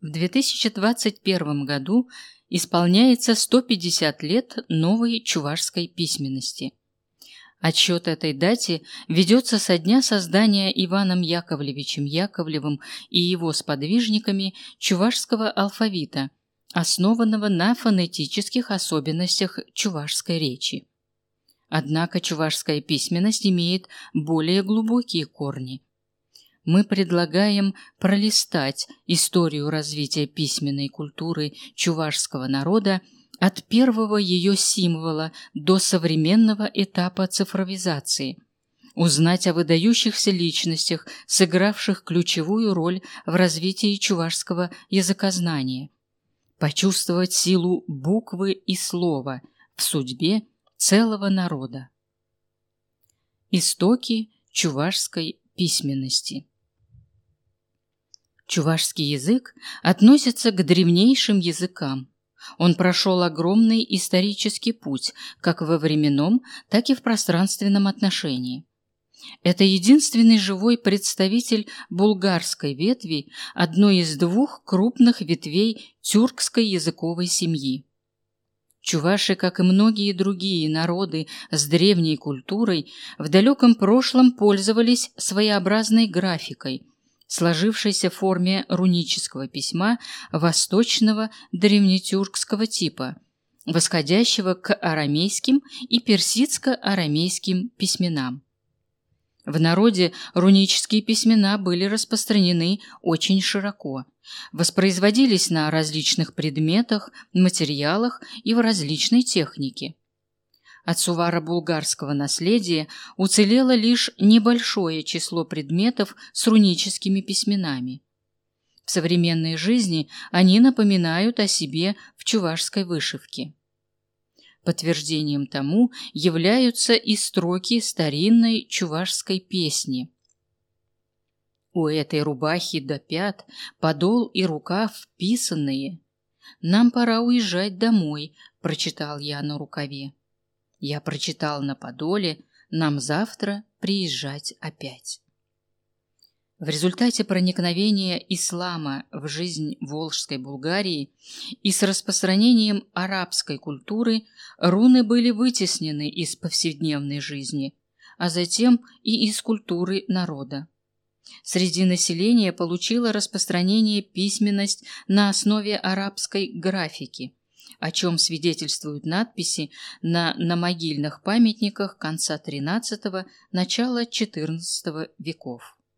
В 2021 году исполняется 150 лет новой чувашской письменности. Отсчет этой дате ведется со дня создания Иваном Яковлевичем Яковлевым и его сподвижниками чувашского алфавита, основанного на фонетических особенностях чувашской речи. Однако чувашская письменность имеет более глубокие корни – мы предлагаем пролистать историю развития письменной культуры чувашского народа от первого ее символа до современного этапа цифровизации, узнать о выдающихся личностях, сыгравших ключевую роль в развитии чувашского языкознания, почувствовать силу буквы и слова в судьбе целого народа. Истоки чувашской письменности Чувашский язык относится к древнейшим языкам. Он прошел огромный исторический путь как во временном, так и в пространственном отношении. Это единственный живой представитель булгарской ветви, одной из двух крупных ветвей тюркской языковой семьи. Чуваши, как и многие другие народы с древней культурой, в далеком прошлом пользовались своеобразной графикой, сложившейся форме рунического письма восточного древнетюркского типа, восходящего к арамейским и персидско-арамейским письменам. В народе рунические письмена были распространены очень широко, воспроизводились на различных предметах, материалах и в различной технике. От сувара-булгарского наследия уцелело лишь небольшое число предметов с руническими письменами. В современной жизни они напоминают о себе в чувашской вышивке. Подтверждением тому являются и строки старинной чувашской песни. У этой рубахи до пят подол и рукав вписанные. «Нам пора уезжать домой», – прочитал я на рукаве. Я прочитал на Подоле, нам завтра приезжать опять. В результате проникновения ислама в жизнь Волжской Булгарии и с распространением арабской культуры руны были вытеснены из повседневной жизни, а затем и из культуры народа. Среди населения получила распространение письменность на основе арабской графики – о чем свидетельствуют надписи на намогильных памятниках конца XIII – начала XIV веков.